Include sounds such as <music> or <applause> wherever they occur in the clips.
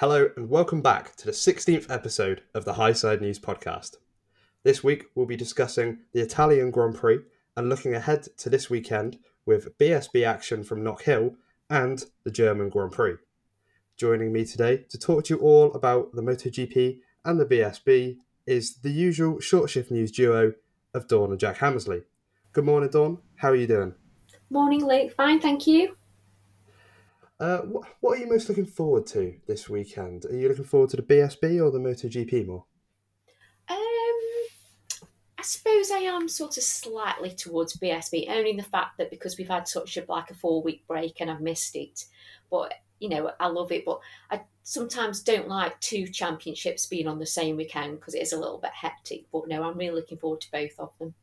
Hello, and welcome back to the 16th episode of the Highside News podcast. This week, we'll be discussing the Italian Grand Prix and looking ahead to this weekend with BSB action from Knockhill and the German Grand Prix. Joining me today to talk to you all about the MotoGP and the BSB is the usual short shift news duo of Dawn and Jack Hammersley. Good morning, Dawn. How are you doing? Morning, Luke. Fine, thank you. Uh, what, what are you most looking forward to this weekend? Are you looking forward to the BSB or the MotoGP more? Um, I suppose I am sort of slightly towards BSB, only in the fact that because we've had such a like a four week break and I've missed it. But you know, I love it, but I sometimes don't like two championships being on the same weekend because it is a little bit hectic. But no, I'm really looking forward to both of them.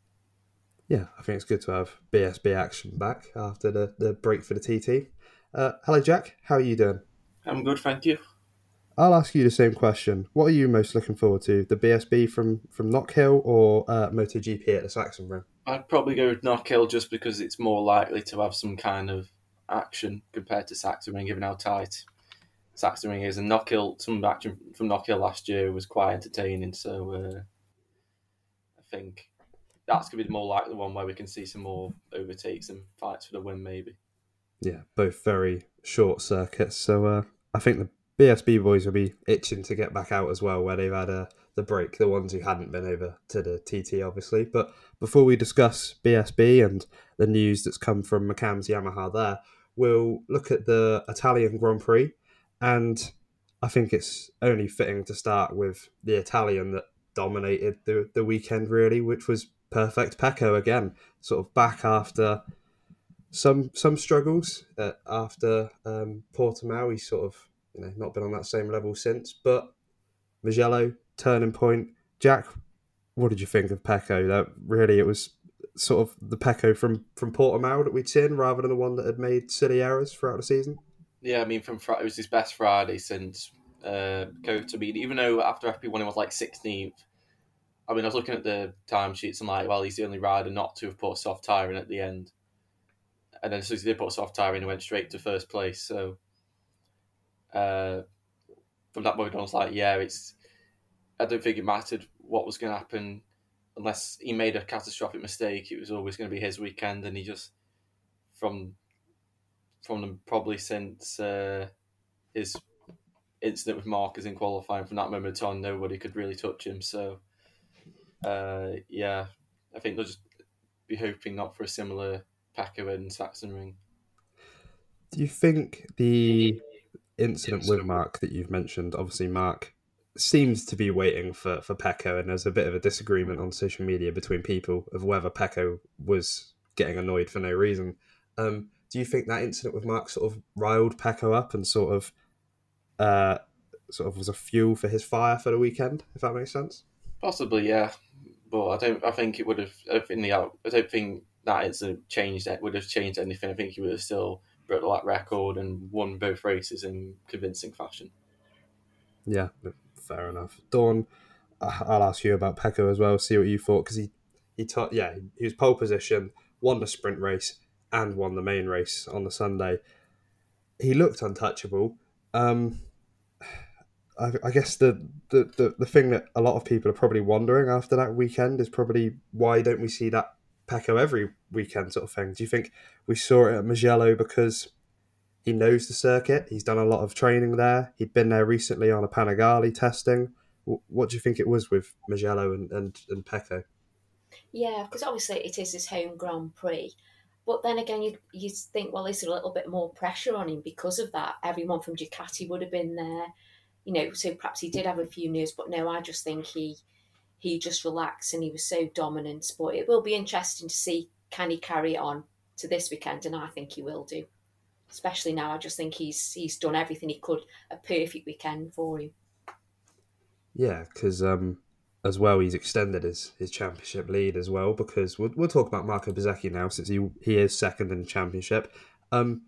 Yeah, I think it's good to have BSB action back after the, the break for the TT. Uh, hello, Jack. How are you doing? I'm good, thank you. I'll ask you the same question. What are you most looking forward to? The BSB from from Knockhill or uh, MotoGP at the Sachsenring? I'd probably go with Knockhill just because it's more likely to have some kind of action compared to Sachsenring, given how tight Sachsenring is. And Knockhill, some action from Knockhill last year was quite entertaining. So uh, I think that's going to be the more likely one where we can see some more overtakes and fights for the win, maybe. Yeah, both very short circuits. So uh, I think the BSB boys will be itching to get back out as well, where they've had uh, the break, the ones who hadn't been over to the TT, obviously. But before we discuss BSB and the news that's come from McAMS Yamaha there, we'll look at the Italian Grand Prix. And I think it's only fitting to start with the Italian that dominated the, the weekend, really, which was Perfect Pecco again, sort of back after some some struggles uh, after um, Portimao. He's sort of you know not been on that same level since. But Mugello turning point. Jack, what did you think of Pecco? That really it was sort of the Pecco from from Portimao that we'd seen, rather than the one that had made silly errors throughout the season. Yeah, I mean, from it was his best Friday since uh, to be. Even though after FP one he was like sixteenth. I mean, I was looking at the timesheets and like, well, he's the only rider not to have put a soft tyre in at the end and then as soon as he did put soft tyre in, he went straight to first place. So uh, from that moment on, I was like, yeah, it's. I don't think it mattered what was going to happen unless he made a catastrophic mistake. It was always going to be his weekend, and he just from from them probably since uh, his incident with Marquez in qualifying. From that moment on, nobody could really touch him. So uh, yeah, I think they'll just be hoping not for a similar Pecco and Sachsenring. Do you think the incident with Marc that you've mentioned, obviously Marc seems to be waiting for, for Pecco, and there's a bit of a disagreement on social media between people of whether Pecco was getting annoyed for no reason. Um, do you think that incident with Marc sort of riled Pecco up and sort of uh, sort of was a fuel for his fire for the weekend, if that makes sense? Possibly, yeah. But I don't. I think it would have. In the, I don't think that incident changed it would have changed anything. I think he would have still broke that record and won both races in convincing fashion. Yeah, fair enough. Dawn, I'll ask you about Pecco as well. See what you thought because he he taught yeah he was pole position, won the sprint race and won the main race on the Sunday. He looked untouchable. Um, I, I guess the, the, the, the thing that a lot of people are probably wondering after that weekend is probably why don't we see that Pecco every weekend, sort of thing. Do you think we saw it at Mugello because he knows the circuit? He's done a lot of training there. He'd been there recently on a Panigale testing. What do you think it was with Mugello and, and, and Pecco? Yeah, because obviously it is his home Grand Prix. But then again, you you think, well, is a little bit more pressure on him because of that? Everyone from Ducati would have been there, you know. So perhaps he did have a few news, but no, I just think he he just relaxed and he was so dominant. But it will be interesting to see can he carry on to this weekend, and I think he will do. Especially now, I just think he's he's done everything he could. A perfect weekend for him. Yeah, because um, as well, he's extended his, his championship lead as well. Because we'll, we'll talk about Marco Bezzecchi now, since he he is second in the championship. Um,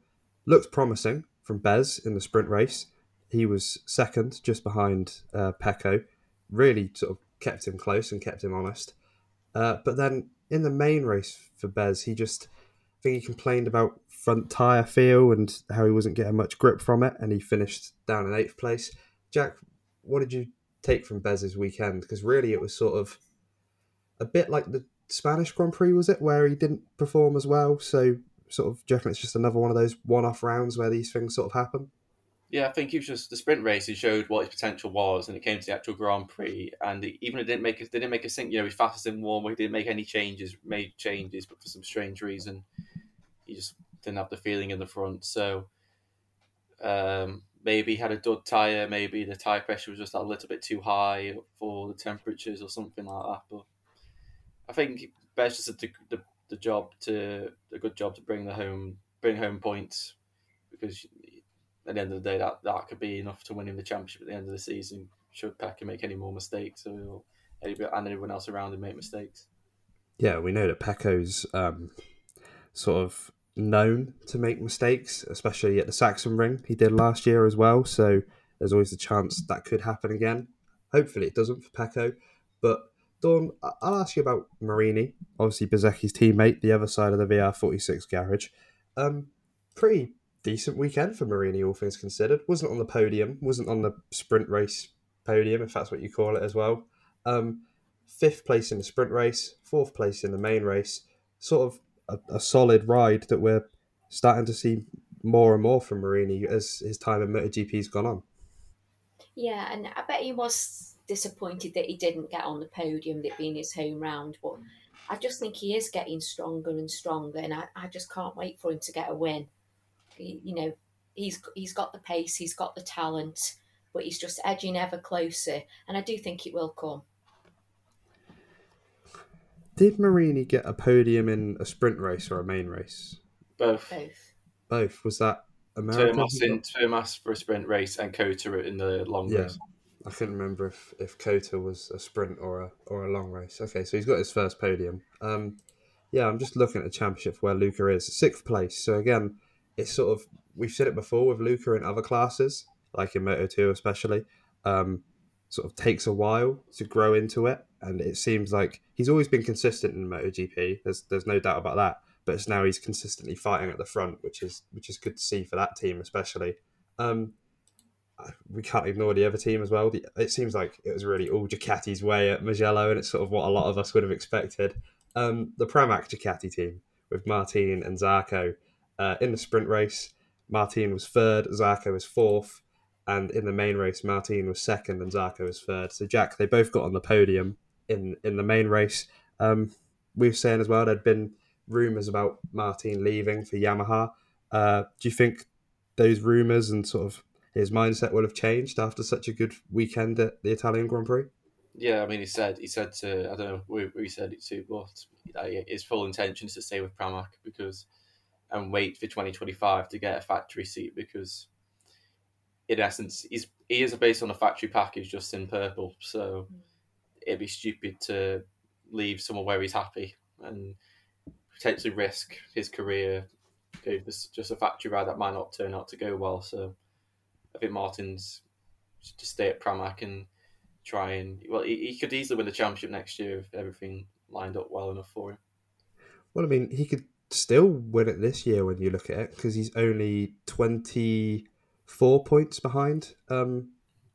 looked promising from Bez in the sprint race. He was second, just behind uh, Pecco. Really sort of kept him close and kept him honest. Uh, but then in the main race for Bez, he just I think he complained about front tire feel and how he wasn't getting much grip from it, and he finished down in eighth place. Jack, what did you take from Bez's weekend? Because really, it was sort of a bit like the Spanish Grand Prix, was it, where he didn't perform as well? So, sort of, do you reckon it's just another one of those one-off rounds where these things sort of happen? Yeah, I think it was just the sprint race. He showed what his potential was, and it came to the actual Grand Prix. And even it didn't make it, didn't make a sink. You know, he's fastest in warm. He didn't make any changes, made changes, but for some strange reason, he just didn't have the feeling in the front. So um, maybe he had a dud tire. Maybe the tire pressure was just a little bit too high for the temperatures or something like that. But I think Bez just did the, the, the job to a good job to bring the home bring home points because at the end of the day, that, that could be enough to win him the championship at the end of the season. Should Pecco make any more mistakes, or and everyone else around him make mistakes. Yeah, we know that Pecco's um, sort of known to make mistakes, especially at the Sachsenring. He did last year as well, so there's always a chance that could happen again. Hopefully, it doesn't for Pecco. But Dawn, I'll ask you about Marini, obviously Bezzecchi's teammate, the other side of the VR46 garage. Um, pretty decent weekend for Marini, all things considered. Wasn't on the podium, wasn't on the sprint race podium, if that's what you call it as well. Um, fifth place in the sprint race, fourth place in the main race. Sort of a, a, solid ride that we're starting to see more and more from Marini as his time in MotoGP's gone on. Yeah, and I bet he was disappointed that he didn't get on the podium, that being his home round. But I just think he is getting stronger and stronger, and I, I just can't wait for him to get a win you know, he's he's got the pace, he's got the talent, but he's just edging ever closer, and I do think it will come. Did Marini get a podium in a sprint race or a main race? Both. Both. Both. Was that America? Termas, in, Termas for a sprint race and COTA in the long yeah. race. I couldn't remember if, if COTA was a sprint or a or a long race. Okay, so he's got his first podium. Um, yeah, I'm just looking at the championship where Luca is sixth place. So again, it's sort of we've said it before with Luca in other classes, like in Moto Two especially. Um, sort of takes a while to grow into it, and it seems like he's always been consistent in MotoGP. There's there's no doubt about that. But it's now he's consistently fighting at the front, which is which is good to see for that team especially. Um, we can't ignore the other team as well. It seems like it was really all Ducati's way at Mugello, and it's sort of what a lot of us would have expected. Um, the Pramac Ducati team with Martin and Zarco uh, in the sprint race, Martin was third, Zarco was fourth, and in the main race, Martin was second and Zarco was third. So Jack, they both got on the podium in in the main race. Um, we were saying as well there'd been rumours about Martin leaving for Yamaha. Uh, do you think those rumours and sort of his mindset will have changed after such a good weekend at the Italian Grand Prix? Yeah, I mean, he said he said to I don't know who he said it to, but his full intention is to stay with Pramac because and wait for 2025 to get a factory seat because, in essence, he's he is based on a factory package just in purple. So mm. it'd be stupid to leave somewhere where he's happy and potentially risk his career over just a factory ride that might not turn out to go well. So I think Martin's to stay at Pramac and try and well, he, he could easily win the championship next year if everything lined up well enough for him. Well, I mean, he could still win it this year when you look at it because he's only 24 points behind um,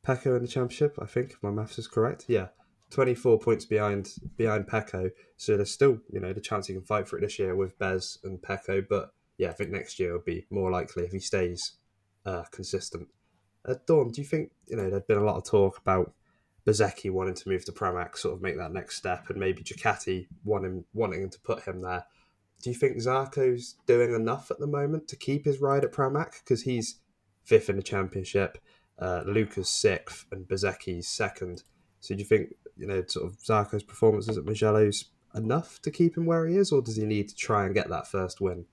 Pecco in the championship. I think if my maths is correct. Yeah, 24 points behind behind Pecco. So there's still you know the chance he can fight for it this year with Bez and Pecco. But yeah, I think next year will be more likely if he stays uh, consistent. Uh, Dawn, do you think you know there'd been a lot of talk about Bezzecchi wanting to move to Pramac, sort of make that next step, and maybe Ducati wanting wanting to put him there? Do you think Zarco's doing enough at the moment to keep his ride at Pramac? Because he's fifth in the championship, uh, Luca's sixth, and Bezzecchi's second. So do you think you know sort of Zarco's performances at Mugello's enough to keep him where he is, or does he need to try and get that first win?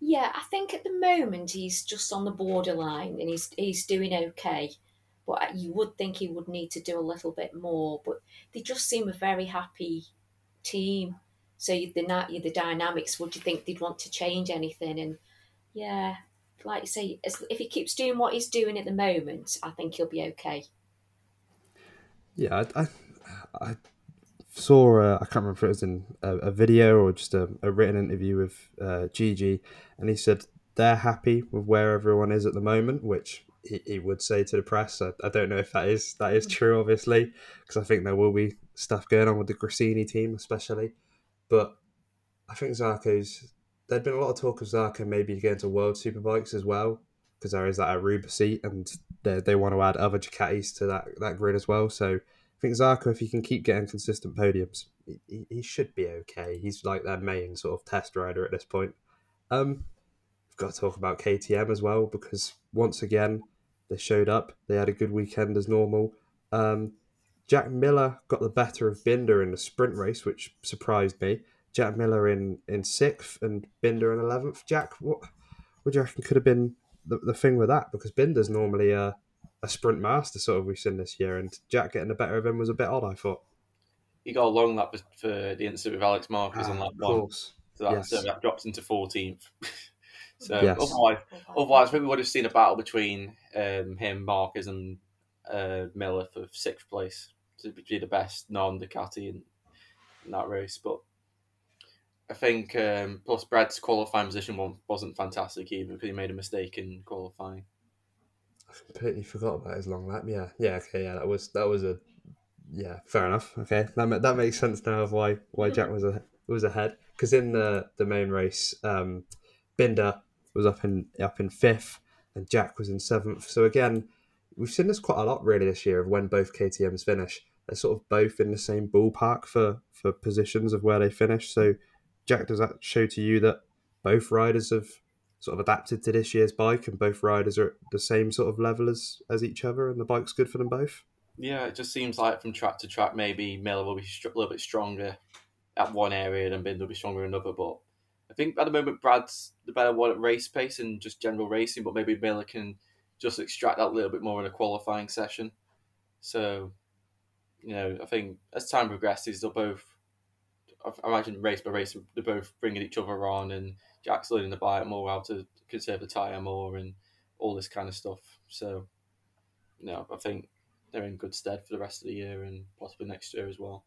Yeah, I think at the moment he's just on the borderline and he's he's doing okay. But you would think he would need to do a little bit more. But they just seem a very happy team. So the the dynamics, would you think they'd want to change anything? And yeah, like you say, if he keeps doing what he's doing at the moment, I think he'll be okay. Yeah, I, I, I saw uh, I can't remember if it was in a, a video or just a, a, written interview with uh, Gigi, and he said they're happy with where everyone is at the moment, which he, he would say to the press. I, I don't know if that is that is true, obviously, because I think there will be stuff going on with the Gresini team, especially. But I think Zarco's. There'd been a lot of talk of Zarco maybe going to World Superbikes as well, because there is that Aruba seat, and they, they want to add other Ducatis to that, that grid as well. So I think Zarco, if he can keep getting consistent podiums, he, he should be okay. He's like their main sort of test rider at this point. Um, we've got to talk about KTM as well because once again they showed up. They had a good weekend as normal. Um, Jack Miller got the better of Binder in the sprint race, which surprised me. Jack Miller in, in sixth and Binder in eleventh. Jack, what would you reckon could have been the, the thing with that? Because Binder's normally a, a sprint master, sort of we've seen this year, and Jack getting the better of him was a bit odd. I thought he got a long lap for the incident with Alex Ah, on lap one, course. so that, yes. so that drops into fourteenth. <laughs> so Yes. otherwise, otherwise, we would have seen a battle between um, him, Marquez, and uh, Miller for sixth place to be the best non-Ducati in, in that race. But I think um, plus Brad's qualifying position wasn't fantastic either because he made a mistake in qualifying. I completely forgot about his long lap. Yeah, yeah, okay, yeah. That was that was a yeah, fair enough. Okay, that that makes sense now of why why Jack was a, was ahead because in the the main race, um, Binder was up in up in fifth and Jack was in seventh. So again, we've seen this quite a lot really this year of when both KTM's finish. They're sort of both in the same ballpark for for positions of where they finish. So, Jack, does that show to you that both riders have sort of adapted to this year's bike and both riders are at the same sort of level as as each other and the bike's good for them both? Yeah, it just seems like from track to track, maybe Miller will be a little bit stronger at one area and Binder will be stronger in another. But I think at the moment Brad's the better one at race pace and just general racing, but maybe Miller can just extract that little bit more in a qualifying session. So, you know, I think as time progresses, they'll both, I imagine race by race, they're both bringing each other on and Jack's learning the bike more, how to conserve the tyre more and all this kind of stuff. So, you know, I think they're in good stead for the rest of the year and possibly next year as well.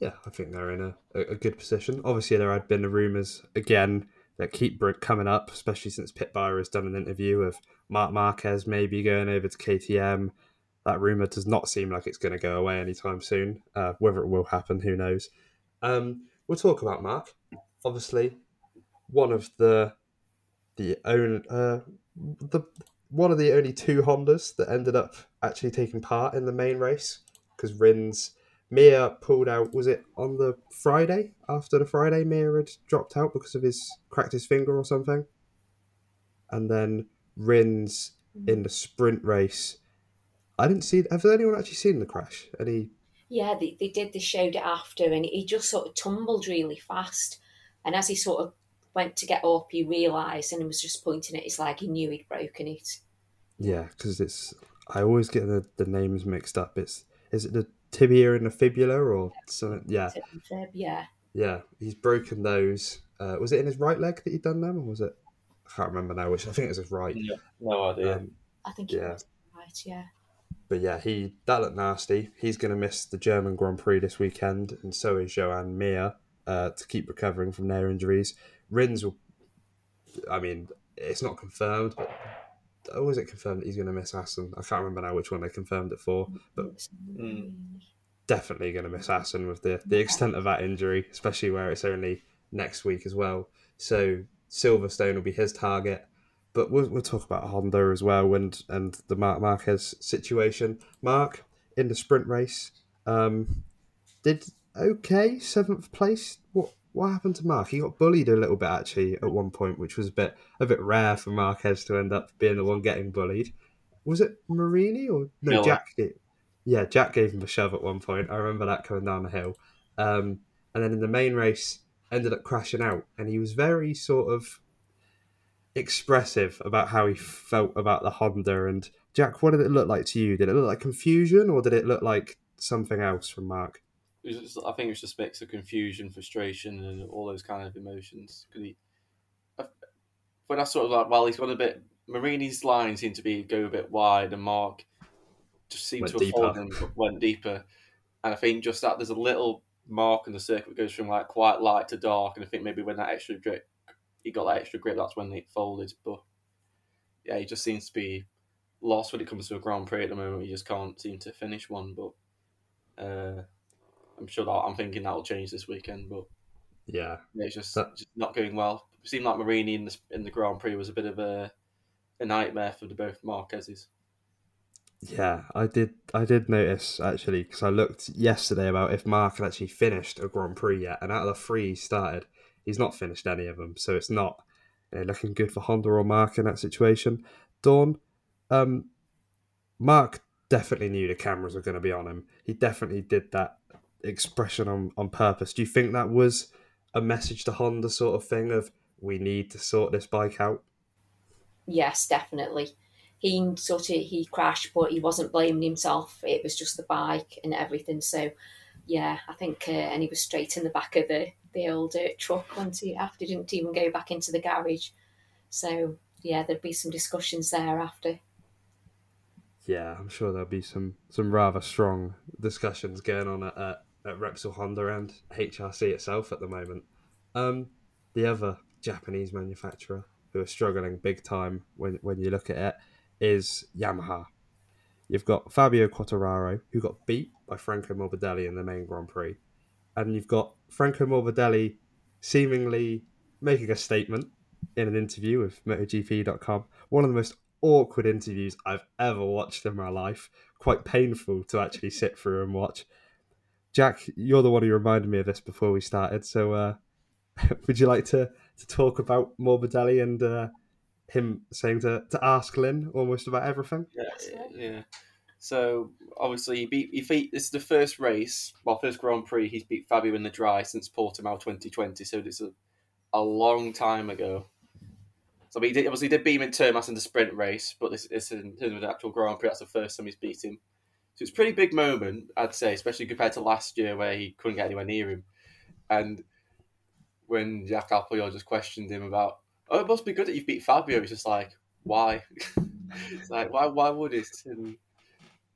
Yeah, I think they're in a, a good position. Obviously, there had been the rumours again that keep coming up, especially since Pit Beirer has done an interview of Marc Marquez maybe going over to KTM. That rumour does not seem like it's going to go away anytime soon. Uh, whether it will happen, who knows? Um, we'll talk about Marc. Obviously, one of the the own uh, the one of the only two Hondas that ended up actually taking part in the main race because Rins Mir pulled out. Was it on the Friday after the Friday? Mir had dropped out because of his cracked his finger or something, and then Rins mm. in the sprint race. I didn't see. Have anyone actually seen the crash? Any? Yeah, they, they did. They showed it after, and he just sort of tumbled really fast. And as he sort of went to get up, he realised, and he was just pointing at his leg. He knew he'd broken it. Yeah, because it's. I always get the, the names mixed up. It's is it the tibia and the fibula or something? Yeah, Yeah, yeah. He's broken those. Uh, was it in his right leg that he'd done them, or was it? I can't remember now. Which I think it was his right. No idea. Um, I think Yeah. right. Yeah, but yeah, he that looked nasty. He's going to miss the German Grand Prix this weekend, and so is Joan Mir uh, to keep recovering from their injuries. Rins will. I mean, it's not confirmed, but oh, is it confirmed that he's going to miss Assen? I can't remember now which one they confirmed it for, but Mm. definitely going to miss Assen with the the extent of that injury, especially where it's only next week as well. So Silverstone will be his target. But we'll, we'll talk about Honda as well and, and the Marc Marquez situation. Marc, in the sprint race, um, did okay, seventh place. What what happened to Marc? He got bullied a little bit actually at one point, which was a bit a bit rare for Marquez to end up being the one getting bullied. Was it Marini or no? Miller. Jack did. Yeah, Jack gave him a shove at one point. I remember that coming down the hill. Um, and then in the main race, ended up crashing out, and he was very sort of expressive about how he felt about the Honda. And Jack, what did it look like to you? Did it look like confusion, or did it look like something else from Marc? It was I think it was just a mix of confusion, frustration, and all those kind of emotions. 'Cause he, I- when I sort of like, well, he's gone a bit. Marini's line seemed to be go a bit wide, and Marc just seemed Went to have fallen deeper. and went deeper. And I think just that there's a little mark on the circuit goes from like quite light to dark, and I think maybe when that extra grip, he got that extra grip, that's when it folded. But yeah, he just seems to be lost when it comes to a Grand Prix at the moment. He just can't seem to finish one, but uh, I'm sure that I'm thinking that'll change this weekend. But Yeah, it's just, That- just not going well. It seemed like Marini in the in the Grand Prix was a bit of a a nightmare for the both Marquezes. yeah, I did. I did notice actually because I looked yesterday about if Marc had actually finished a Grand Prix yet, and out of the three he started, he's not finished any of them. So it's not you know, looking good for Honda or Marc in that situation. Dawn, um, Marc definitely knew the cameras were going to be on him. He definitely did that expression on on purpose. Do you think that was a message to Honda sort of thing of we need to sort this bike out? Yes, definitely. He sort of he crashed, but he wasn't blaming himself. It was just the bike and everything. So, yeah, I think, uh, and he was straight in the back of the the old uh, truck once he after he didn't even go back into the garage. So, yeah, there'd be some discussions there after. Yeah, I'm sure there'll be some some rather strong discussions going on at at, at Repsol Honda and HRC itself at the moment. Um, the other Japanese manufacturer who are struggling big time when when you look at it is Yamaha. You've got Fabio Quartararo who got beat by Franco Morbidelli in the main Grand Prix, and you've got Franco Morbidelli seemingly making a statement in an interview with MotoGP.com. One of the most awkward interviews I've ever watched in my life. Quite painful to actually sit through and watch. Jack, you're the one who reminded me of this before we started. So, uh, <laughs> would you like to, to talk about Morbidelli and uh, him saying to, to ask Lin almost about everything? Yeah, yeah. So obviously he beat he beat this is the first race, well first Grand Prix he's beat Fabio in the dry since Portimao 2020. So it's a, a long time ago. So he did, obviously he did beat him in Termas in the sprint race, but this is in terms of the actual Grand Prix. That's the first time he's beat him. So it's a pretty big moment, I'd say, especially compared to last year where he couldn't get anywhere near him. And when Jack Appleyard just questioned him about, oh, it must be good that you've beat Fabio. He's just like, why? <laughs> it's like, why? Why would it? And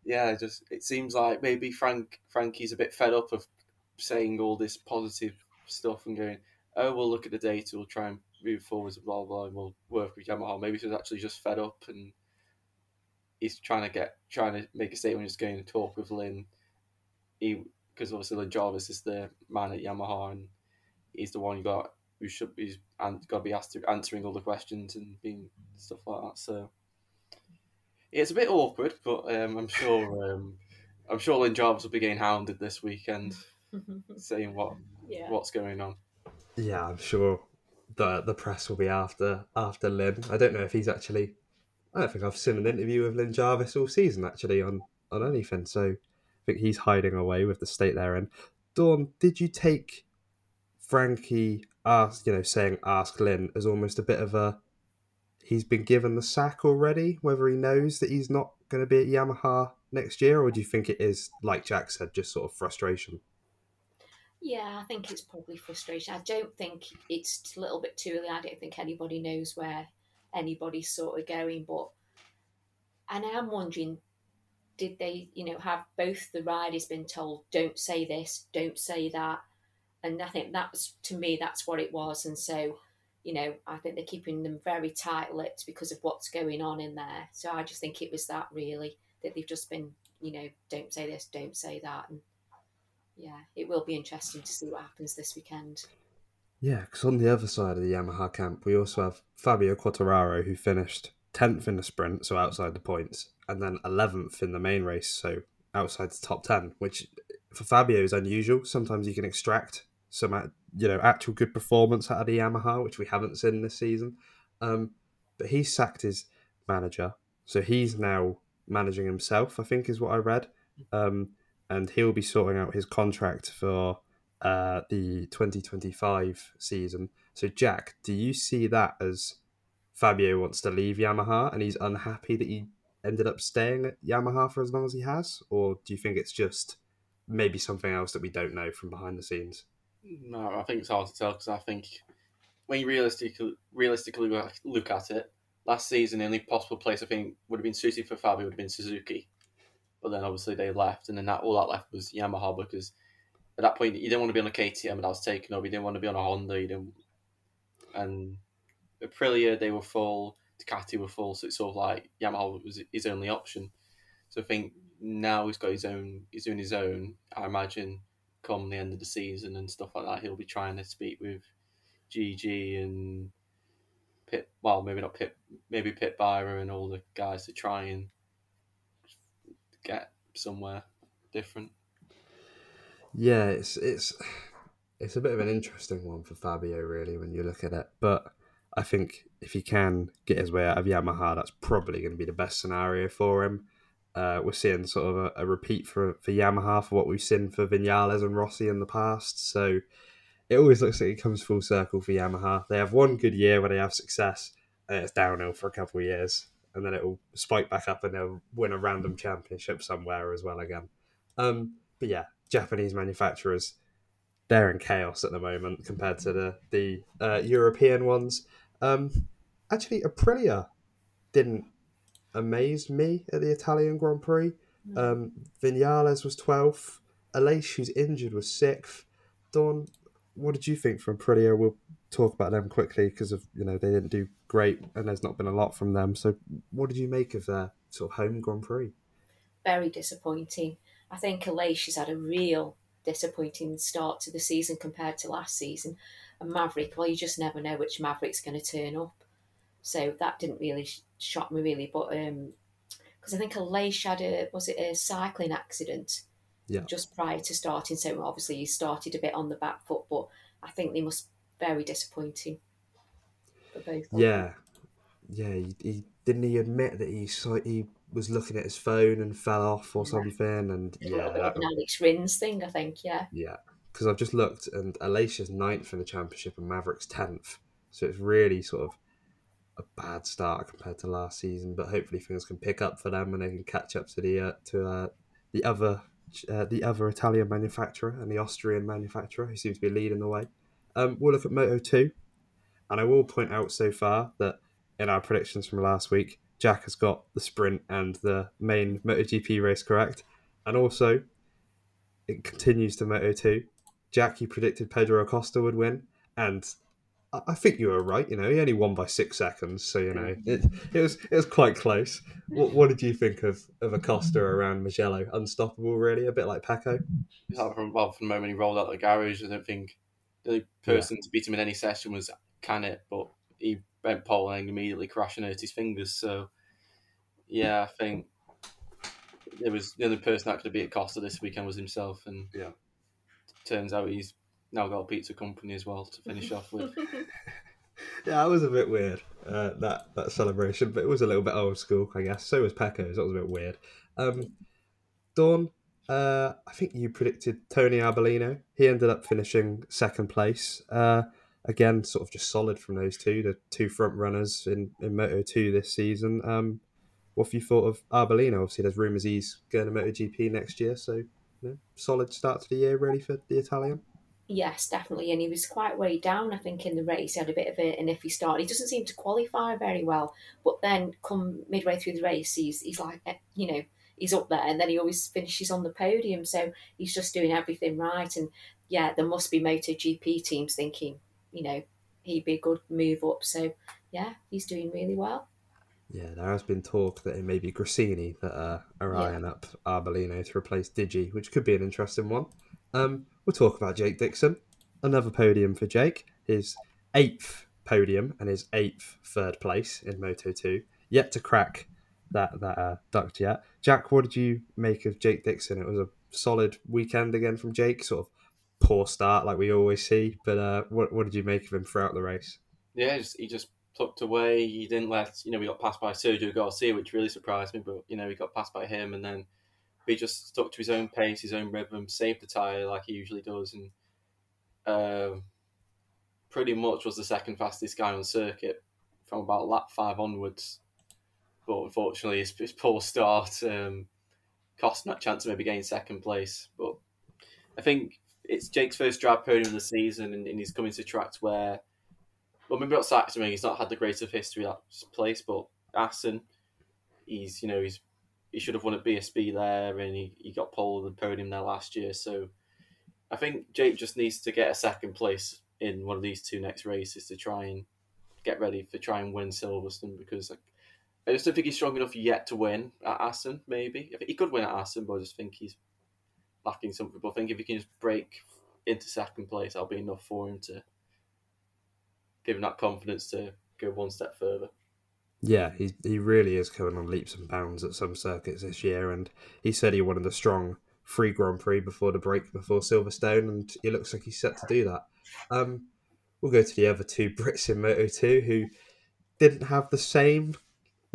yeah, just it seems like maybe Frank Frankie's a bit fed up of saying all this positive stuff and going, oh, we'll look at the data, we'll try and move forwards, blah blah, and we'll work with Yamaha. Maybe he's actually just fed up and he's trying to get trying to make a statement, just going to talk with Lin. He because obviously Lin Jarvis is the man at Yamaha and he's the one you got who should be and got to be asked to answering all the questions and being stuff like that. So it's a bit awkward, but um, I'm sure <laughs> um, I'm sure Lin Jarvis will be getting hounded this weekend, <laughs> saying what yeah. what's going on. Yeah, I'm sure the the press will be after after Lin. I don't know if he's actually. I don't think I've seen an interview with Lin Jarvis all season actually on on anything. So I think he's hiding away with the state there. And. Dawn, did you take Frankie ask you know saying ask Lin as almost a bit of a he's been given the sack already? Whether he knows that he's not going to be at Yamaha next year, or do you think it is like Jack said, just sort of frustration? Yeah, I think it's probably frustration. I don't think it's a little bit too early. I don't think anybody knows where anybody's sort of going. But and I am wondering, did they, you know, have both the riders been told, don't say this, don't say that? And I think that's to me, that's what it was. And so, you know, I think they're keeping them very tight lipped because of what's going on in there. So I just think it was that really that they've just been, you know, don't say this, don't say that, and yeah, it will be interesting to see what happens this weekend. Yeah, because on the other side of the Yamaha camp, we also have Fabio Quartararo, who finished 10th in the sprint, so outside the points, and then 11th in the main race, so outside the top 10, which for Fabio is unusual. Sometimes you can extract some, you know, actual good performance out of the Yamaha, which we haven't seen this season. Um, but he sacked his manager, so he's now managing himself, I think is what I read. Um, and he'll be sorting out his contract for uh, the 2025 season. So, Jack, do you see that as Fabio wants to leave Yamaha and he's unhappy that he ended up staying at Yamaha for as long as he has? Or do you think it's just maybe something else that we don't know from behind the scenes? No, I think it's hard to tell because I think when you realistically realistically look- at it, last season the only possible place I think would have been suited for Fabio would have been Suzuki, but then obviously they left, and then that all that left was Yamaha because at that point you didn't want to be on a KTM and that was taken over. You didn't want to be on a Honda. You didn't, and Aprilia they were full. Ducati were full, so it's sort of like Yamaha was his only option. So I think now he's got his own, he's doing his own. I imagine come the end of the season and stuff like that, he'll be trying to speak with GG and Pit. Well, maybe not Pit, maybe Pit Beirer and all the guys to try and get somewhere different. Yeah, it's it's it's a bit of an interesting one for Fabio, really, when you look at it. But I think if he can get his way out of Yamaha, that's probably going to be the best scenario for him. Uh, we're seeing sort of a, a, repeat for, for Yamaha for what we've seen for Vinales and Rossi in the past. So it always looks like it comes full circle for Yamaha. They have one good year where they have success, and it's downhill for a couple of years, and then it will spike back up and they'll win a random championship somewhere as well again. Um, but yeah, Japanese manufacturers, they're in chaos at the moment compared to the the uh, European ones. Um, actually, Aprilia didn't amaze me at the Italian Grand Prix. Um, Vinales was 12th. Aleix, who's injured, was 6th. Dawn, what did you think from Aprilia? We'll talk about them quickly because of you know they didn't do great and there's not been a lot from them. So, what did you make of their sort of home Grand Prix? Very disappointing. I think Aleix has had a real disappointing start to the season compared to last season. And Maverick, well, you just never know which Maverick's going to turn up. So that didn't really shock me really, but um, because I think Aleix had a was it a cycling accident, yeah, just prior to starting. So obviously he started a bit on the back foot, but I think they must very disappointing for both. Yeah, yeah. He, he, didn't he admit that he saw he was looking at his phone and fell off or yeah. something, and yeah, that, Alex Rins thing, I think. Yeah, yeah. Because I've just looked, and Aleix's ninth in the championship, and Maverick's tenth. So it's really sort of a bad start compared to last season, but hopefully things can pick up for them and they can catch up to the uh, to uh, the other uh, the other Italian manufacturer and the Austrian manufacturer who seems to be leading the way. Um, we'll look at Moto two, and I will point out so far that in our predictions from last week, Jack has got the sprint and the main MotoGP race correct, and also it continues to Moto two. Jack, you predicted Pedro Acosta would win, and I think you were right. You know, he only won by six seconds, so you know it, it was it was quite close. What, what did you think of of Acosta around Mugello? Unstoppable, really, a bit like Pecco. From well, from the moment he rolled out of the garage, I don't think the person yeah. to beat him in any session was Canet, but he went pole and immediately crashed and hurt his fingers. So yeah, I think it was the only person that could beat Acosta this weekend was himself, and yeah, turns out he's now got a pizza company as well to finish off with. <laughs> yeah, that was a bit weird. Uh, that that celebration, but it was a little bit old school, I guess. So was Pecco's. That was a bit weird. Um, Dawn, uh, I think you predicted Tony Arbolino. He ended up finishing second place. Uh, again, sort of just solid from those two, the two front runners in, in Moto 2 this season. Um, what have you thought of Arbolino? Obviously, there's rumours he's going to MotoGP next year, so you know, solid start to the year, really, for the Italian. Yes, definitely. And he was quite way down, I think, in the race. He had a bit of a, an iffy start. He doesn't seem to qualify very well. But then, come midway through the race, he's, he's like, eh, you know, he's up there. And then he always finishes on the podium. So he's just doing everything right. And yeah, there must be MotoGP teams thinking, you know, he'd be a good move up. So yeah, he's doing really well. Yeah, there has been talk that it may be Gresini that uh, are yeah. eyeing up Arbolino to replace Digi, which could be an interesting one. Um, we'll talk about Jake Dixon. Another podium for Jake. His eighth podium and his eighth third place in Moto 2. Yet to crack that that uh, duct yet. Jack, what did you make of Jake Dixon? It was a solid weekend again from Jake. Sort of poor start like we always see, but uh, what what did you make of him throughout the race? Yeah, just, he just plucked away. He didn't let you know we got passed by Sergio Garcia, which really surprised me. But you know we got passed by him, and then he just stuck to his own pace, his own rhythm, saved the tyre like he usually does, and uh, pretty much was the second fastest guy on circuit from about lap five onwards. But unfortunately, his, his poor start um, cost him that chance of maybe getting second place. But I think it's Jake's first drag podium of the season, and, and he's coming to tracks where, well, maybe not Sachsenring, he's not had the greatest of history that place, but Assen, he's you know he's he should have won at BSB there, and he, he got pole the podium there last year. So I think Jake just needs to get a second place in one of these two next races to try and get ready for try and win Silverstone because like, I just don't think he's strong enough yet to win at Assen. Maybe he could win at Assen, but I just think he's lacking something. But I think if he can just break into second place, that'll be enough for him to give him that confidence to go one step further. Yeah, he he really is coming on leaps and bounds at some circuits this year, and he said he wanted a strong free Grand Prix before the break before Silverstone, and it looks like he's set to do that. Um, we'll go to the other two Brits in Moto two who didn't have the same,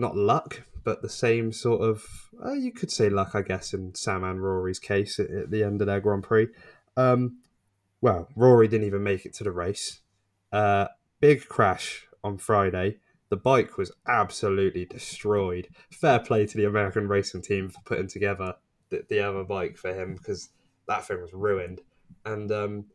not luck, but the same sort of uh, you could say luck, I guess, in Sam and Rory's case at, at the end of their Grand Prix. Um, well, Rory didn't even make it to the race. Uh, big crash on Friday the bike was absolutely destroyed. Fair play to the American racing team for putting together the, the other bike for him because that thing was ruined. And um,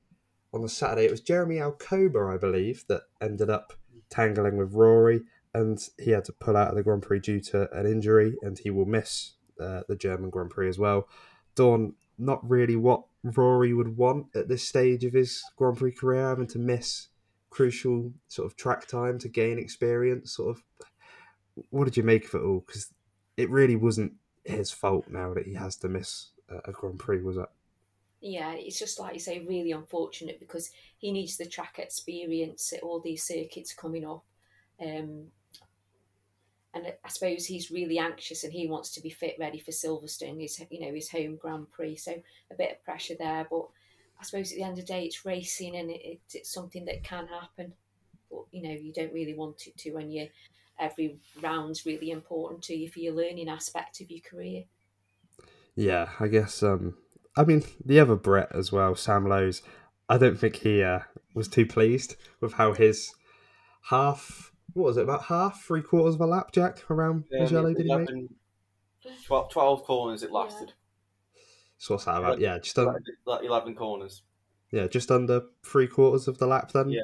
on the Saturday, it was Jeremy Alcoba, I believe, that ended up tangling with Rory, and he had to pull out of the Grand Prix due to an injury, and he will miss uh, the German Grand Prix as well. Dawn, not really what Rory would want at this stage of his Grand Prix career, having to miss crucial sort of track time to gain experience. Sort of, what did you make of it all? Because it really wasn't his fault now that he has to miss a Grand Prix, was it? Yeah, it's just like you say, really unfortunate because he needs the track experience at all these circuits coming up. Um, and I suppose he's really anxious and he wants to be fit, ready for Silverstone, his you know his home Grand Prix. So a bit of pressure there, but I suppose at the end of the day, it's racing and it, it's something that can happen. But you know, you don't really want it to when you every round's really important to you for your learning aspect of your career. Yeah, I guess. Um, I mean, the other Brit as well, Sam Lowes. I don't think he uh, was too pleased with how his half. What was it? About half, three quarters of a lap, Jack, around yeah, Mugello, did he make? 12, 12 corners it lasted. Yeah. So what's that about? Yeah, just under, like eleven corners. Yeah, just under three quarters of the lap then. Yeah,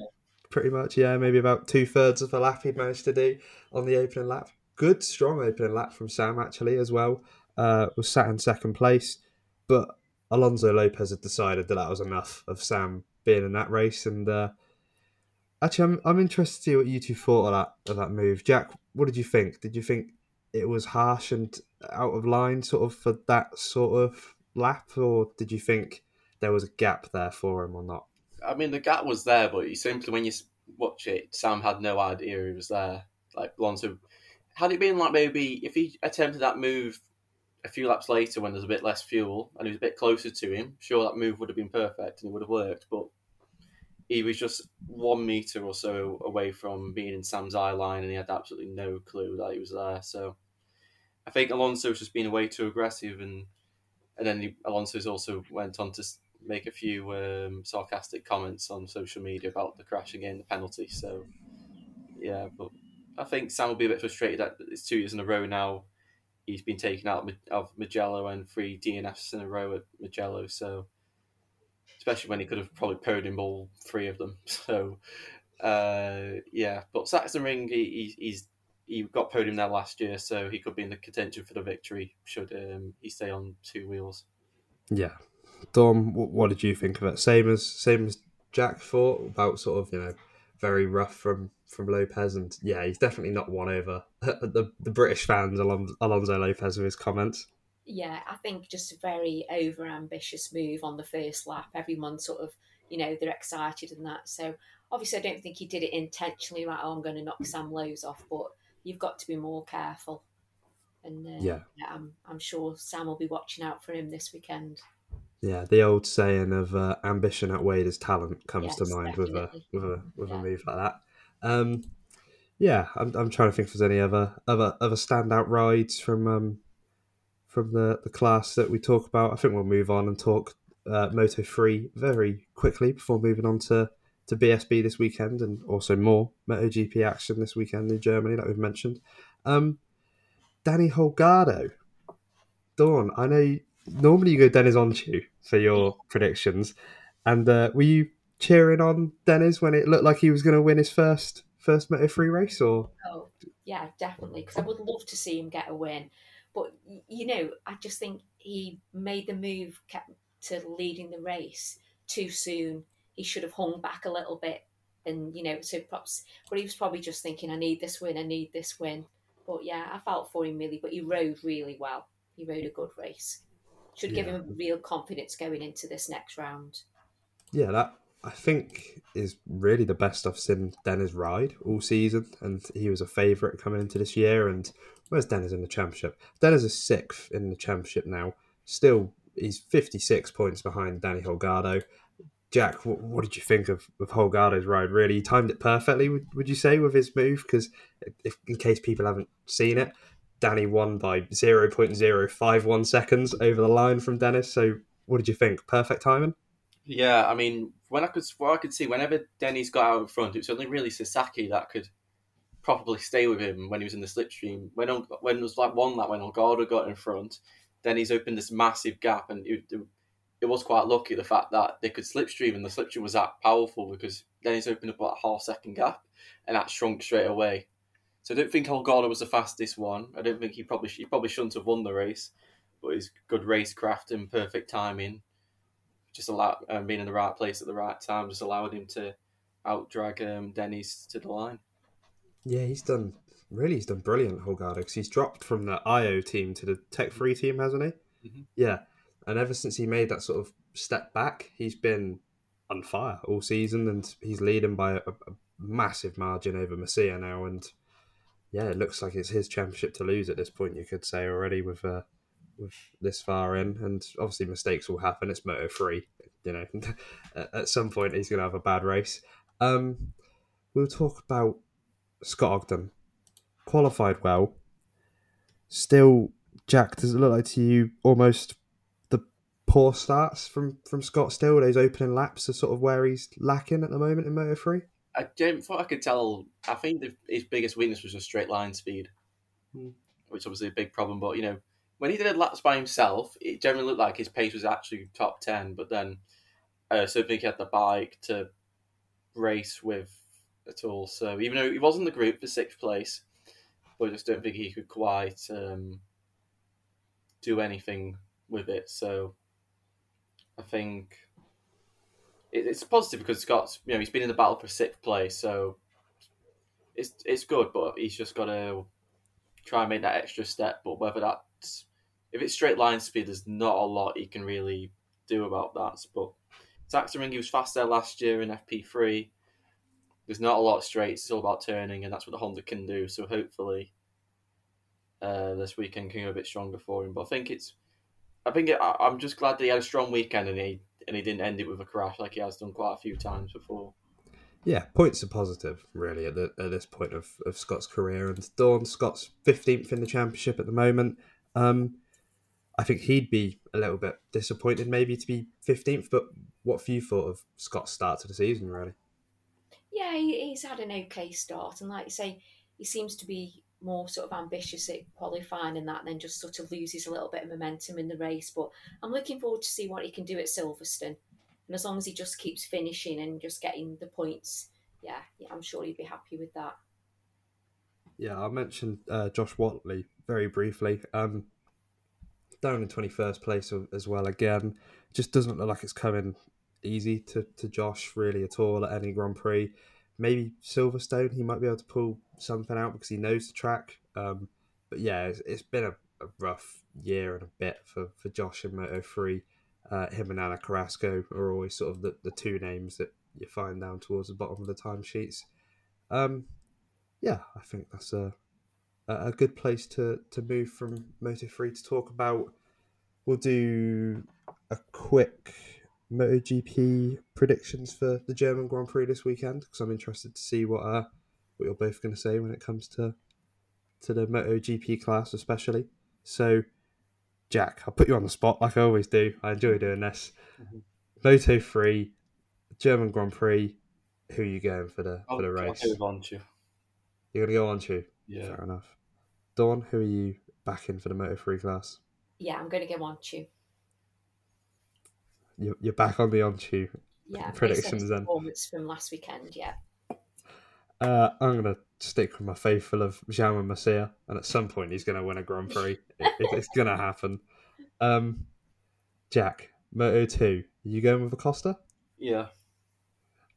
pretty much. Yeah, maybe about two thirds of the lap he managed to do on the opening lap. Good, strong opening lap from Sam actually as well. Uh, was sat in second place, but Alonso Lopez had decided that that was enough of Sam being in that race. And uh, actually, I'm I'm interested to see what you two thought of that of that move. Jack, what did you think? Did you think it was harsh and out of line, sort of for that sort of lap, or did you think there was a gap there for him or not? I mean, the gap was there, but you simply when you watch it, Sam had no idea he was there. Like Alonso, had it been like maybe if he attempted that move a few laps later when there's a bit less fuel and he was a bit closer to him, sure that move would have been perfect and it would have worked. But he was just one meter or so away from being in Sam's eye line and he had absolutely no clue that he was there. So I think Alonso was just been way too aggressive and and then he, Alonso's also went on to make a few um, sarcastic comments on social media about the crash again, the penalty. So yeah, but I think Sam will be a bit frustrated that it's two years in a row now. He's been taken out of Mugello and three DNFs in a row at Mugello. So especially when he could have probably podium all three of them. <laughs> So uh, yeah, but Sachsenring he, he's he got podium there last year, so he could be in the contention for the victory should um, he stay on two wheels. Yeah, Dawn, what did you think of it? Same as same as Jack thought about sort of you know very rough from from Lopez, and yeah, he's definitely not won over <laughs> the the British fans Alonso Lopez with his comments. Yeah, I think just a very over ambitious move on the first lap. Everyone sort of you know they're excited and that. So obviously, I don't think he did it intentionally. Right, oh, I'm going to knock Sam Lowes off, but you've got to be more careful. And uh, yeah. yeah, I'm I'm sure Sam will be watching out for him this weekend. Yeah, the old saying of uh, ambition outweighed his talent comes yes, to mind with a with a with yeah. a move like that. Um, yeah, I'm, I'm trying to think if there's any other other other standout rides from um, from the, the class that we talk about. I think we'll move on and talk uh, Moto three very quickly before moving on to, to BSB this weekend and also more MotoGP action this weekend in Germany that we've mentioned. Um, Danny Holgado, Dawn. I know you, normally you go Deniz Öncü for your predictions, and uh, were you cheering on Deniz when it looked like he was going to win his first first Moto Three race? Or oh yeah, definitely because I would love to see him get a win, but you know I just think he made the move to leading the race too soon. He should have hung back a little bit and you know, so perhaps, but he was probably just thinking, I need this win, I need this win. But yeah, I felt for him really, but he rode really well. He rode a good race. Should give him real confidence going into this next round. Yeah, that I think is really the best I've seen Deniz ride all season, and he was a favourite coming into this year. And where's Deniz in the championship? Deniz is sixth in the championship now. Still, he's fifty six points behind Danny Holgado. Jack, what, what did you think of, of Holgado's ride? Really, he timed it perfectly. Would, would you say with his move? Because in case people haven't seen it, Danny won by zero point zero five one seconds over the line from Deniz. So, what did you think? Perfect timing. Yeah, I mean, when I could, what I could see, whenever Deniz got out in front, it was only really Sasaki that could probably stay with him when he was in the slipstream. When when it was like one lap when Holgado got in front, then he's opened this massive gap, and it, it, was quite lucky the fact that they could slipstream, and the slipstream was that powerful because then he's opened up about a half second gap, and that shrunk straight away. So I don't think Holgado was the fastest one. I don't think he probably he probably shouldn't have won the race, but his good racecraft and perfect timing just allowed um, being in the right place at the right time just allowed him to outdrag um, Deniz to the line. Yeah, he's done really. He's done brilliant, Holgado, because he's dropped from the Ajo team to the Tech3 team, hasn't he? Mhm. Yeah, and ever since he made that sort of step back, he's been on fire all season, and he's leading by a, a massive margin over Masia now. And yeah, it looks like it's his championship to lose at this point. You could say already with uh, with this far in, and obviously mistakes will happen. It's Moto Three, you know. <laughs> at at some point, he's going to have a bad race. Um, we'll talk about Scott Ogden qualified well. Still, Jack, does it look like to you almost the poor starts from from Scott? Still, those opening laps are sort of where he's lacking at the moment in Moto Three. I don't, think I could tell, I think the, his biggest weakness was just straight line speed, Hmm. which obviously a big problem. But you know, when he did laps by himself, it generally looked like his pace was actually top ten. But then, uh, so I think he had the bike to race with at all. So even though he was in the group for sixth place, but I just don't think he could quite um, do anything with it. So I think it, it's positive because Scott's you know he's been in the battle for sixth place, so it's it's good, but he's just got to try and make that extra step. But whether that's if it's straight line speed, there's not a lot he can really do about that. But Sachsenring, he was fast there last year in FP3. There's not a lot of straights, it's all about turning, and that's what the Honda can do. So hopefully, uh, this weekend can go a bit stronger for him. But I think it's, I think it, I- I'm just glad that he had a strong weekend and he and he didn't end it with a crash like he has done quite a few times before. Yeah, points are positive really at, the, at this point of, of Scott's career. And Dawn Scott's fifteenth in the championship at the moment. Um, I think he'd be a little bit disappointed maybe to be fifteenth. But what have you thought of Scott's start to the season? Really? Yeah, he, he's had an okay start, and like you say, he seems to be more sort of ambitious at qualifying and that, and then just sort of loses a little bit of momentum in the race. But I'm looking forward to see what he can do at Silverstone, and as long as he just keeps finishing and just getting the points, yeah, yeah I'm sure he'd be happy with that. Yeah, I mentioned uh, Josh Whatley very briefly. Um, down in 21st place as well again. Just doesn't look like it's coming easy to, to Josh really at all at any Grand Prix. Maybe Silverstone, he might be able to pull something out because he knows the track. Um, but yeah, it's, it's been a, a rough year and a bit for, for Josh in Moto 3. Uh, him and Ana Carrasco are always sort of the, the two names that you find down towards the bottom of the timesheets. Um, yeah, I think that's a a good place to to move from Moto Three to talk about. We'll do a quick MotoGP predictions for the German Grand Prix this weekend because I'm interested to see what uh what you're both going to say when it comes to to the MotoGP class, especially. So, Jack, I'll put you on the spot like I always do. I enjoy doing this. Mhm. Moto Three, German Grand Prix. Who are you going for the for the I'll- I'll go Öncü. You're gonna go Öncü. Yeah. Fair enough. Dawn, who are you backing for the Moto 3 class? Yeah, I'm going to go Öncü. You're, you're back on the Öncü. Yeah, Predictions his then. Performance from last weekend, yeah. Uh, I'm going to stick with my faithful of Jaume Masia, and at some point he's going to win a Grand Prix. <laughs> it, it- it's going to happen. Um, Jack, Moto 2, you going with Acosta? Yeah.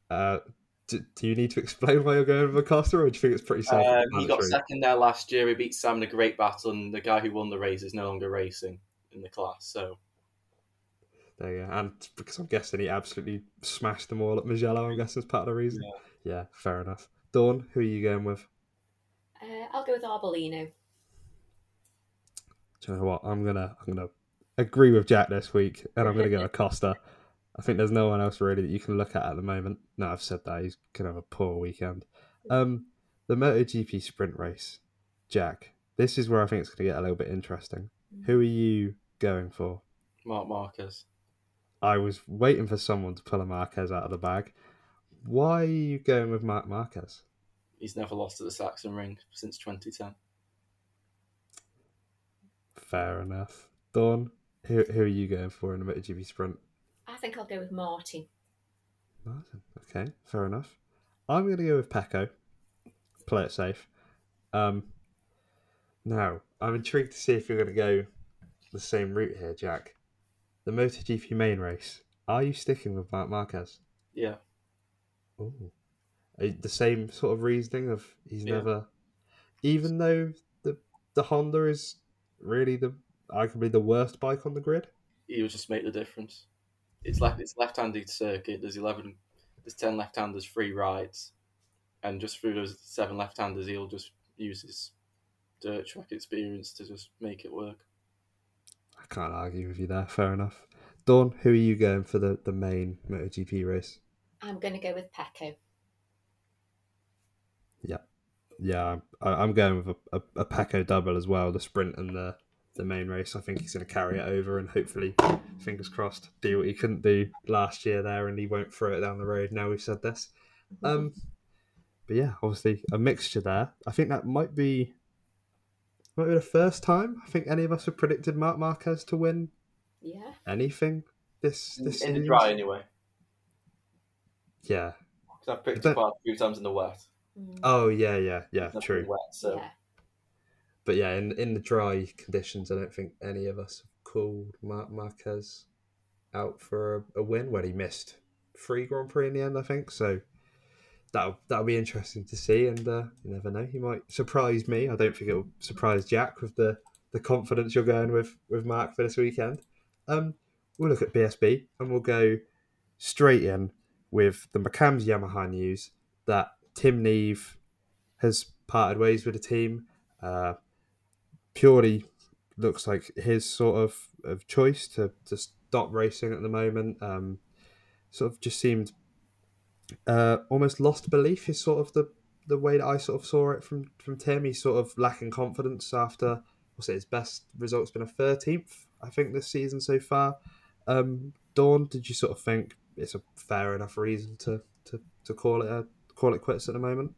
Uh, do, do you need to explain why you're going with Acosta, or do you think it's pretty self Um, he got second there last year. He beat Sam in a great battle, and the guy who won the race is no longer racing in the class. So There you go. And because I'm guessing he absolutely smashed them all at Mugello, I'm guessing is part of the reason. Yeah. Yeah, fair enough. Dawn, who are you going with? Uh, I'll go with Arbolino. Do you know what? I'm gonna I'm gonna agree with Jack this week, and I'm gonna go Acosta. <laughs> I think there's no one else really that you can look at at the moment. No, I've said that he's gonna have a poor weekend. Um, the MotoGP sprint race, Jack. This is where I think it's gonna get a little bit interesting. Who are you going for? Marc Marquez. I was waiting for someone to pull a Marquez out of the bag. Why are you going with Marc Marquez? He's never lost at the Sachsenring since 2010. Fair enough. Dawn, who, who are you going for in the MotoGP sprint? I think I'll go with Martin. Martin. Okay, fair enough. I'm going to go with Pecco. Play it safe. Um, now, I'm intrigued to see if you're going to go the same route here, Jack. The MotoGP main race. Are you sticking with Marc Marquez? Yeah, Ooh. The same sort of reasoning of he's Yeah. never, even though the the Honda is really the arguably the worst bike on the grid. he will just make the difference. It's left. It's left-handed circuit. There's 11. There's 10 left-handers, three rides, and just through those seven left-handers, he'll just use his dirt track experience to just make it work. I can't argue with you there. Fair enough. Dawn, who are you going for the, the main MotoGP race? I'm going to go with Pecco. Yeah, I'm, I- I'm going with a, a, a Pecco double as well, the sprint and the, the main race. I think he's going to carry it over and hopefully, fingers crossed, do what he couldn't do last year there and he won't throw it down the road now we've said this. Um, but yeah, obviously a mixture there. I think that might be might be the first time I think any of us have predicted Marc Marquez to win yeah. anything this this in the dry, anyway. Yeah. Because I've picked But- it quite a few times in the wet. Mm. Oh yeah, yeah, yeah. Never True. Wet, so Yeah. But yeah, in in the dry conditions, I don't think any of us have called Marc Marquez out for a, a win when he missed three Grand Prix in the end. I think so. That'll that'll be interesting to see, and uh, you never know, he might surprise me. I don't think it'll surprise Jack with the the confidence you're going with with Marc for this weekend. Um, we'll look at BSB and we'll go straight in with the McAMS Yamaha news that Tim Neave has parted ways with the team. Uh, purely looks like his sort of, of choice to, to stop racing at the moment. Um, sort of just seemed uh, almost lost belief is sort of the, the way that I sort of saw it from, from Tim. He's sort of lacking confidence after what's it, his best result's been a thirteenth, I think, this season so far. Um, Dawn, did you sort of think it's a fair enough reason to, to, to call it a, call it quits at the moment?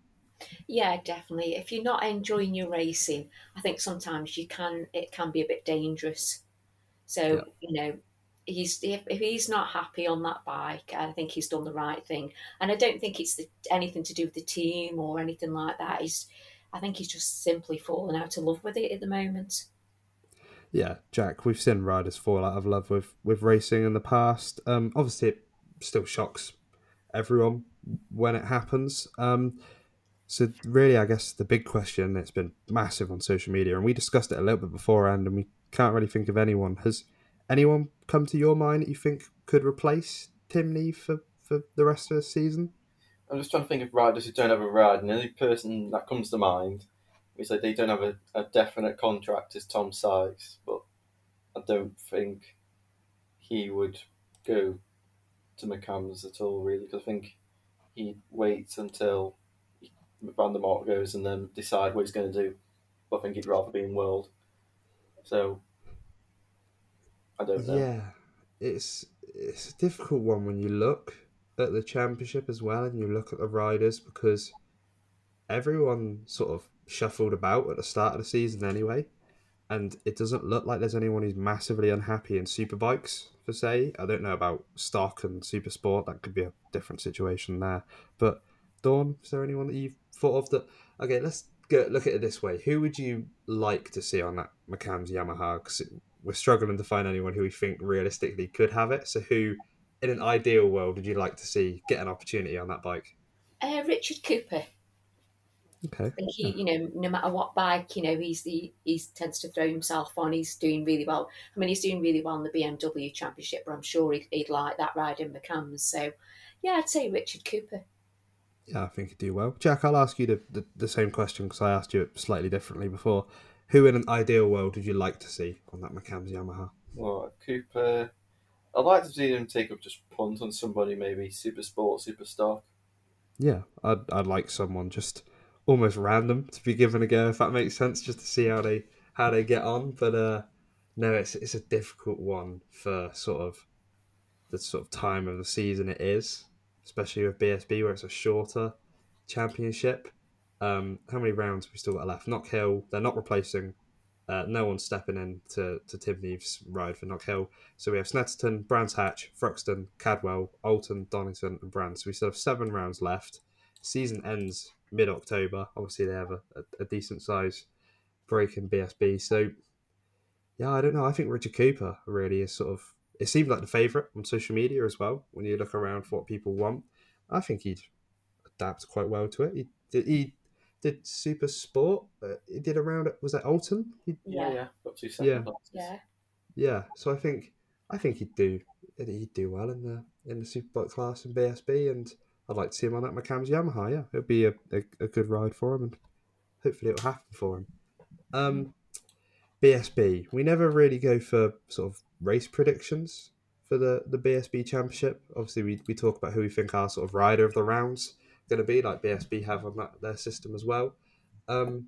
Yeah, definitely. If you're not enjoying your racing, I think sometimes you can it can be a bit dangerous. So Yeah. you know, he's if, if he's not happy on that bike, I think he's done the right thing. And I don't think it's the, anything to do with the team or anything like that. He's, I think he's just simply fallen out of love with it at the moment. Yeah, Jack, we've seen riders fall out of love with, with racing in the past. Um, obviously, it still shocks everyone when it happens. Um, so, really, I guess the big question, it's been massive on social media, and we discussed it a little bit beforehand, and we can't really think of anyone. Has anyone come to your mind that you think could replace Tim Neave for, for the rest of the season? I'm just trying to think of riders who don't have a ride, and the only person that comes to mind is that they don't have a, a definite contract is Tom Sykes, but I don't think he would go to McAMS at all, really, because I think he waits until Mart goes and then decide what he's going to do. But I think he'd rather be in World. So, I don't know. Yeah, it's it's a difficult one when you look at the championship as well, and you look at the riders because everyone sort of shuffled about at the start of the season anyway, and it doesn't look like there's anyone who's massively unhappy in superbikes per se. I don't know about stock and super sport; that could be a different situation there. But Dawn, is there anyone that you've thought of that? Okay, let's go look at it this way: Who would you like to see on that McAMS Yamaha? Because we're struggling to find anyone who we think realistically could have it. So, who, in an ideal world, would you like to see get an opportunity on that bike? Uh, Richard Cooper. Okay. I think he, you know, no matter what bike, you know, he's the he tends to throw himself on. He's doing really well. I mean, he's doing really well in the BMW Championship, but I'm sure he'd, he'd like that ride in the McAMS. So, yeah, I'd say Richard Cooper. Yeah, I think he'd do well. Jack, I'll ask you the, the, the same question because I asked you it slightly differently before. Who in an ideal world would you like to see on that McAMS Yamaha? Well, Cooper. I'd like to see him take up just punt on somebody, maybe super sport, super stock. Yeah, I'd, I'd like someone just almost random to be given a go, if that makes sense, just to see how they how they get on. But uh, no, it's it's a difficult one for sort of the sort of time of the season it is, especially with BSB where it's a shorter championship. Um, how many rounds we still got left? Knockhill, they're not replacing. Uh, no one's stepping in to, to Tim Neave's ride for Knockhill. So we have Snetterton, Brands Hatch, Thruxton, Cadwell, Oulton, Donington, and Brands. So we still have seven rounds left. Season ends mid October. Obviously, they have a, a, a decent size break in BSB. So, yeah, I don't know. I think Richard Cooper really is sort of. It seemed like the favourite on social media as well when you look around for what people want. I think he'd adapt quite well to it. He. He did super sport. Uh, he did around. Was that Oulton? He, Yeah, Yeah. yeah. Got two second Yeah. places. Yeah. yeah. So I think I think he'd do he'd do well in the in the superbike class in BSB, and I'd like to see him on that McAMS Yamaha. Yeah, it'll be a, a, a good ride for him, and hopefully it'll happen for him. Um, BSB, we never really go for sort of race predictions for the the BSB Championship. Obviously, we, we talk about who we think our sort of rider of the rounds going to be, like BSB have on that their system as well. Um,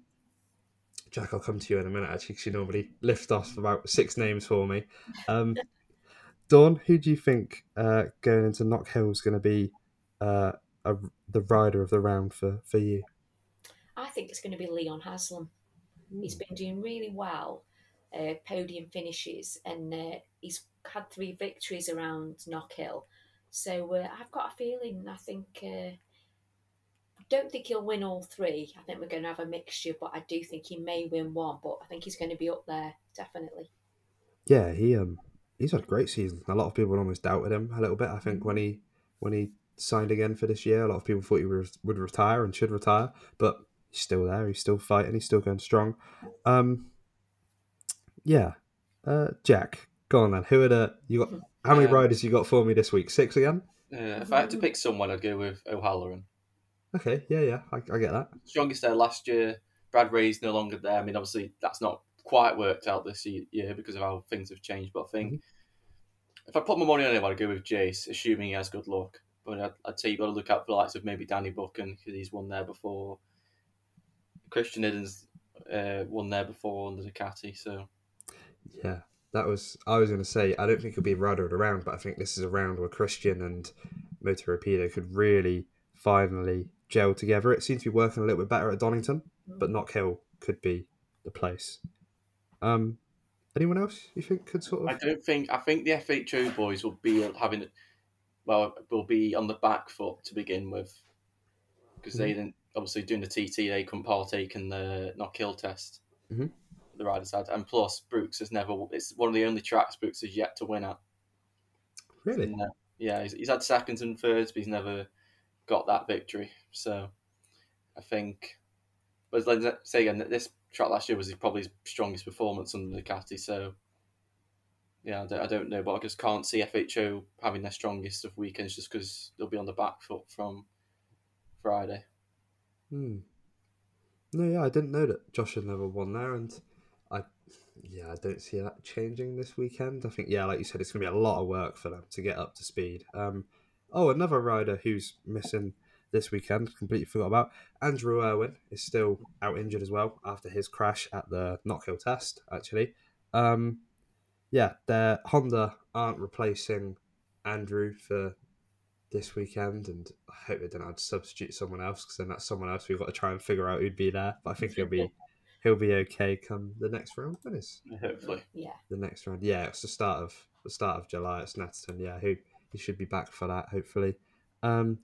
Jack, I'll come to you in a minute actually, because you normally lift off about six names for me. Um, <laughs> Dawn, who do you think uh, going into Knockhill is going to be uh, a, the rider of the round for, for you? I think it's going to be Leon Haslam. He's been doing really well, uh, podium finishes, and uh, he's had three victories around Knockhill. So uh, I've got a feeling. I think. Don't think he'll win all three. I think we're going to have a mixture, but I do think he may win one. But I think he's going to be up there definitely. Yeah, he um he's had a great season. A lot of people almost doubted him a little bit. I think when he when he signed again for this year, a lot of people thought he would, would retire and should retire, but he's still there. He's still fighting. He's still going strong. Um, yeah, uh, Jack, go on then. Who are the you got? How many Um, riders you got for me this week? Six again. Uh, if I had to pick someone, I'd go with O'Halloran. Okay, yeah, yeah, I, I get that. Strongest there last year. Brad Ray's no longer there. I mean, obviously, that's not quite worked out this year because of how things have changed. But I think if I put my money on him, I'd go with Jace, assuming he has good luck. But I'd, I'd say you've got to look out for the likes of maybe Danny Buchan because he's won there before. Christian Iddon's uh, won there before under Ducati. So Yeah, that was. I was going to say I don't think it'll be a rider of the round, but I think this is a round where Christian and Moto Rapido could really finally gel together. It seems to be working a little bit better at Donington, but Knockhill could be the place. Um, anyone else you think could sort of? I don't think I think the FHO boys will be having well will be on the back foot to begin with because they didn't obviously doing the TT they couldn't partake in the Knockhill test. Mhm. The riders had, and plus Brookes has never. It's one of the only tracks Brookes has yet to win at. Really? Uh, yeah, he's, he's had seconds and thirds, but he's never got that victory. So I think, but let's say again, that this track last year was probably his strongest performance under Ducati. So yeah, I don't, I don't know, but I just can't see FHO having their strongest of weekends just because they'll be on the back foot from Friday. Hmm. No, yeah, I didn't know that Josh had never won there, and I, yeah, I don't see that changing this weekend. I think, yeah, like you said, it's going to be a lot of work for them to get up to speed. Um, oh, another rider who's missing this weekend, completely forgot about. Andrew Irwin is still out injured as well after his crash at the Knockhill test. Actually, um, yeah, their Honda aren't replacing Andrew for this weekend, and I hope they don't have to substitute someone else because then that's someone else we've got to try and figure out who'd be there. But I think he'll be <laughs> he'll be okay come the next round. When is Hopefully, Yeah. the next round? Yeah, it's the start of the start of July. It's Snetterton. Yeah, who he should be back for that hopefully. Um,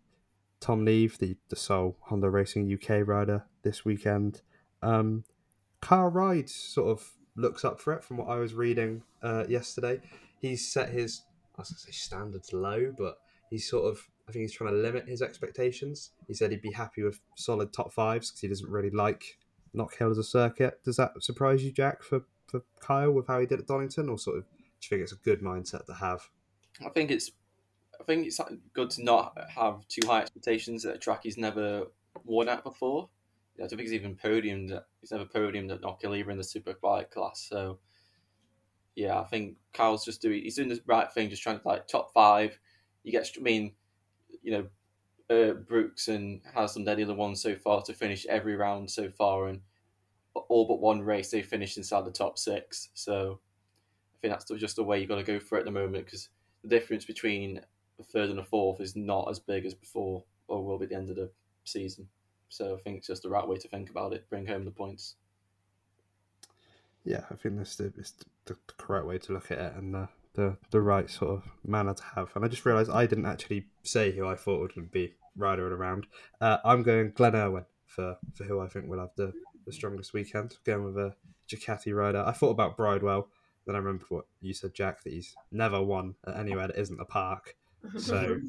Tom Neave, the the sole Honda Racing UK rider this weekend. Um, Car Rides sort of looks up for it from what I was reading uh, yesterday. He's set his I was gonna say standards low, but he's sort of I think he's trying to limit his expectations. He said he'd be happy with solid top fives because he doesn't really like Knockhill as a circuit. Does that surprise you, Jack, for, for Kyle with how he did at Donington, or sort of do you think it's a good mindset to have? I think it's I think it's good to not have too high expectations at a track he's never won at before. I don't think he's even podiumed. He's never podiumed at either in the superbike class. So yeah, I think Kyle's just doing he's doing the right thing, just trying to like top five. You get I mean, you know, uh, Brookes and Haslam, they're the other ones so far to finish every round so far, and all but one race they finished inside the top six. So I think that's just the way you've got to go for it at the moment because the difference between a third and a fourth is not as big as before or will be at the end of the season. So I think it's just the right way to think about it. Bring home the points. Yeah, I think that's the, it's the correct way to look at it and the, the, the right sort of manner to have. And I just realised I didn't actually say who I thought would be rider around. Uh, I'm going Glenn Irwin for, for who I think will have the, the strongest weekend. Going with a Ducati rider. I thought about Bridewell. Then I remembered what you said, Jack, that he's never won at anywhere that isn't a park. So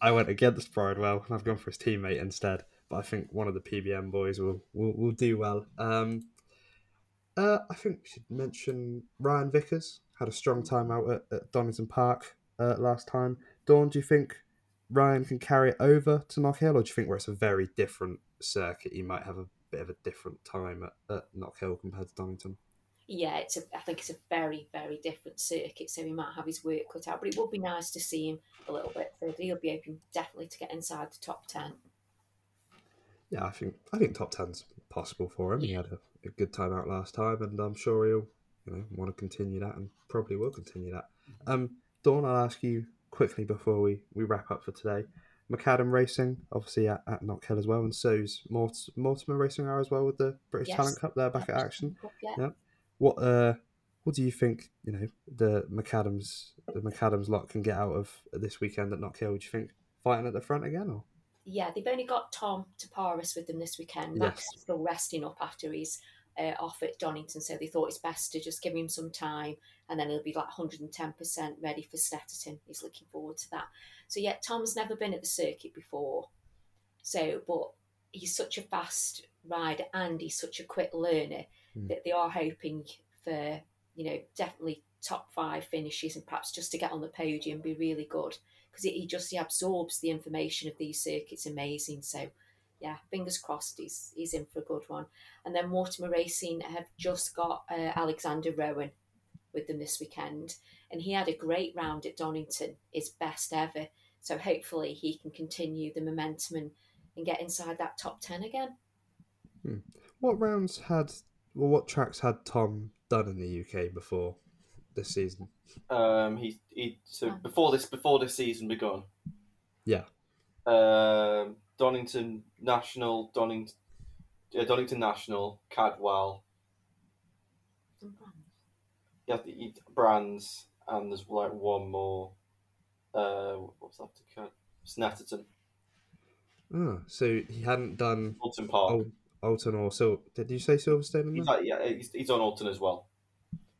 I went against Bridewell and I've gone for his teammate instead. But I think one of the PBM boys will will, will do well. Um, uh, I think we should mention Ryan Vickers had a strong time out at, at Donington Park uh, last time. Dawn, do you think Ryan can carry it over to Knockhill, or do you think where it's a very different circuit, he might have a bit of a different time at, at Knockhill compared to Donington? Yeah, it's a, I think it's a very, very different circuit, so he might have his work cut out. But it would be nice to see him a little bit further. He'll be hoping definitely to get inside the top ten. Yeah, I think I think top ten's possible for him. He had a, a good time out last time, and I'm sure he'll you know want to continue that, and probably will continue that. Um, Dawn, I'll ask you quickly before we, we wrap up for today. Macadam Racing, obviously at, at Knockhill as well, and so's Mort- Mortimer Racing are as well with the British Yes. Talent Cup. They're back at action. Yeah. Yeah. What uh, what do you think? You know, the McAdams, the McAdams lot can get out of this weekend at Knockhill. Do you think fighting at the front again, or Yeah, they've only got Tom to Paris with them this weekend. Max is still resting up after he's uh, off at Donington, so they thought it's best to just give him some time and then he'll be like 110% ready for Snetterton. He's looking forward to that. So, yeah, Tom's never been at the circuit before. So, but he's such a fast rider and he's such a quick learner Mm. that they are hoping for, you know, definitely top five finishes and perhaps just to get on the podium be really good because he just he absorbs the information of these circuits amazing. So yeah, fingers crossed he's he's in for a good one. And then Mortimer Racing have just got uh, Alexander Rowan with them this weekend, and he had a great round at Donington, his best ever. So hopefully he can continue the momentum and, and get inside that top ten again. what rounds had? Well, what tracks had Tom done in the UK before this season? Um, he he. So Oh. before this before this season begun, Yeah, um, Donington National, Donington, uh, Donington National, Cadwell, you have to eat brands, and there's like one more. Uh, what's after Cad? Snetterton, oh, so he hadn't done Oulton Park. Ol- Oulton or Sil. Did you say Silverstone? He's like, yeah, he's, he's on Oulton as well.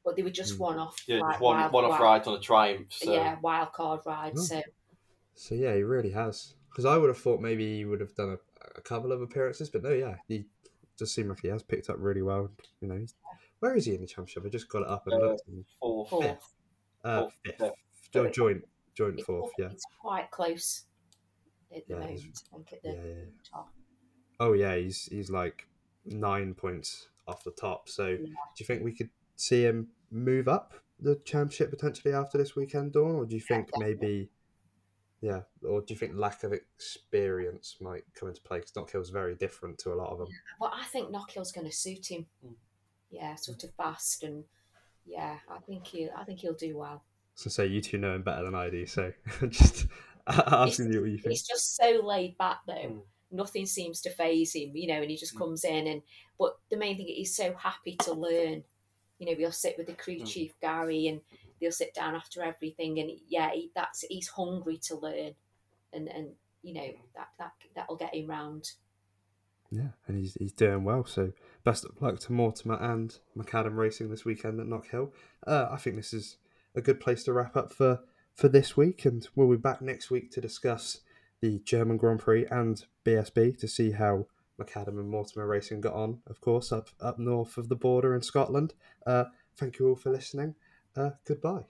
But they were just Mm. one off, Yeah, like, one wild, one off wild- ride on a Triumph. So yeah, wild card ride. Oh. So So yeah, he really has. Because I would have thought maybe he would have done a, a couple of appearances, but no, yeah, he just seemed like he has picked up really well. You know, he's, where is he in the championship? I just got it up and Uh, looked. and- fourth. fourth. Uh, fourth, fifth, fifth. Jo- joint, joint fourth. Yeah, it's quite close at the Yeah, moment. I think at the yeah, yeah. yeah. top. Oh yeah, he's he's like nine points off the top. So Yeah. do you think we could see him move up the championship potentially after this weekend, Dawn, or do you think maybe? Yeah, or do you think lack of experience might come into play? Because Knockhill's very different to a lot of them. Well, I think Knockhill's going to suit him. Mm. Yeah, sort of fast and yeah, I think he I think he'll do well. So say you two know him better than I do, so <laughs> just <laughs> asking you what you think. He's just so laid back though. Nothing seems to phase him, you know, and he just Mm. comes in and but the main thing is he's so happy to learn. You know, he'll sit with the crew Mm. chief Gary and they'll sit down after everything and yeah, he, that's he's hungry to learn and and you know that that that'll get him round. Yeah, and he's he's doing well. So best of luck to Mortimer and Macadam Racing this weekend at Knockhill. Uh, I think this is a good place to wrap up for for this week, and we'll be back next week to discuss the German Grand Prix and BSB to see how McAdam and Mortimer Racing got on, of course, up, up north of the border in Scotland. Uh, thank you all for listening. Uh, goodbye.